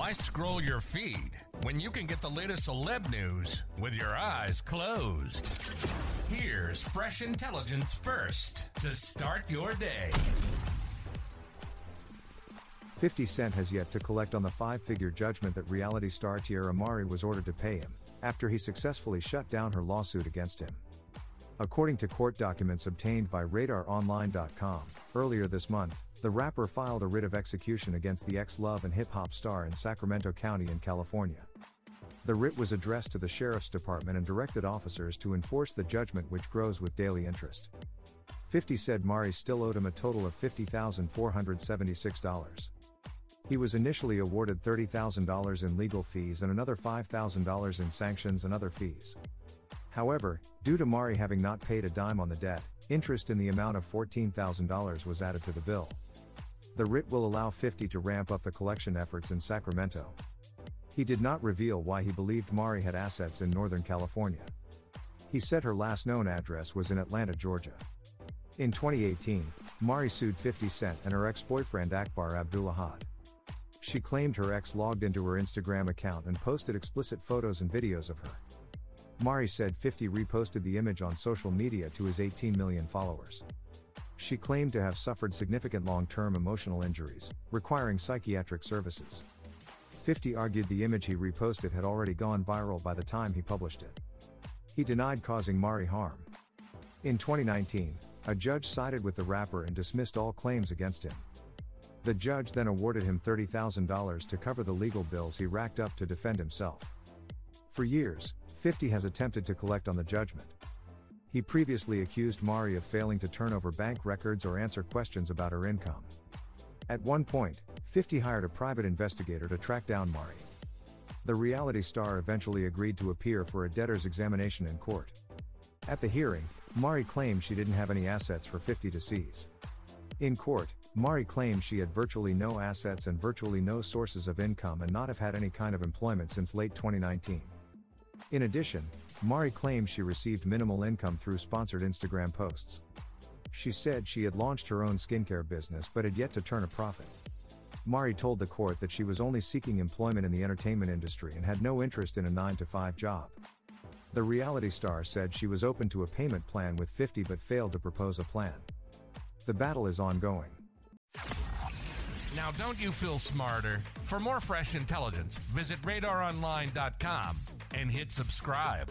Why scroll your feed when you can get the latest celeb news with your eyes closed? Here's fresh intelligence first to start your day. 50 Cent has yet to collect on the five figure judgment that reality star Teairra Mari was ordered to pay him, after he successfully shut down her lawsuit against him. According to court documents obtained by RadarOnline.com, earlier this month, the rapper filed a writ of execution against the ex Love and hip hop star in Sacramento County in California. The writ was addressed to the Sheriff's Department and directed officers to enforce the judgment, which grows with daily interest. 50 said Mari still owed him a total of $50,476. He was initially awarded $30,000 in legal fees and another $5,000 in sanctions and other fees. However, due to Mari having not paid a dime on the debt, interest in the amount of $14,000 was added to the bill. The writ will allow 50 to ramp up the collection efforts in Sacramento. He did not reveal why he believed Mari had assets in Northern California. He said her last known address was in Atlanta, Georgia. In 2018, Mari sued 50 Cent and her ex boyfriend Akbar Abdulahad. She claimed her ex logged into her Instagram account and posted explicit photos and videos of her. Mari said 50 reposted the image on social media to his 18 million followers. She claimed to have suffered significant long term emotional injuries, requiring psychiatric services. 50 argued the image he reposted had already gone viral by the time he published it. He denied causing Mari harm. In 2019, a judge sided with the rapper and dismissed all claims against him. The judge then awarded him $30,000 to cover the legal bills he racked up to defend himself. For years, 50 has attempted to collect on the judgment. He previously accused Mari of failing to turn over bank records or answer questions about her income. At one point, 50 hired a private investigator to track down Mari. The reality star eventually agreed to appear for a debtor's examination in court. At the hearing, Mari claimed she didn't have any assets for 50 to seize. In court, Mari claimed she had virtually no assets and virtually no sources of income and not have had any kind of employment since late 2019. In addition, Mari claims she received minimal income through sponsored Instagram posts. She said she had launched her own skincare business but had yet to turn a profit. Mari told the court that she was only seeking employment in the entertainment industry and had no interest in a 9 to 5 job. The reality star said she was open to a payment plan with 50 but failed to propose a plan. The battle is ongoing. Now, don't you feel smarter? For more fresh intelligence, visit radaronline.com and hit subscribe.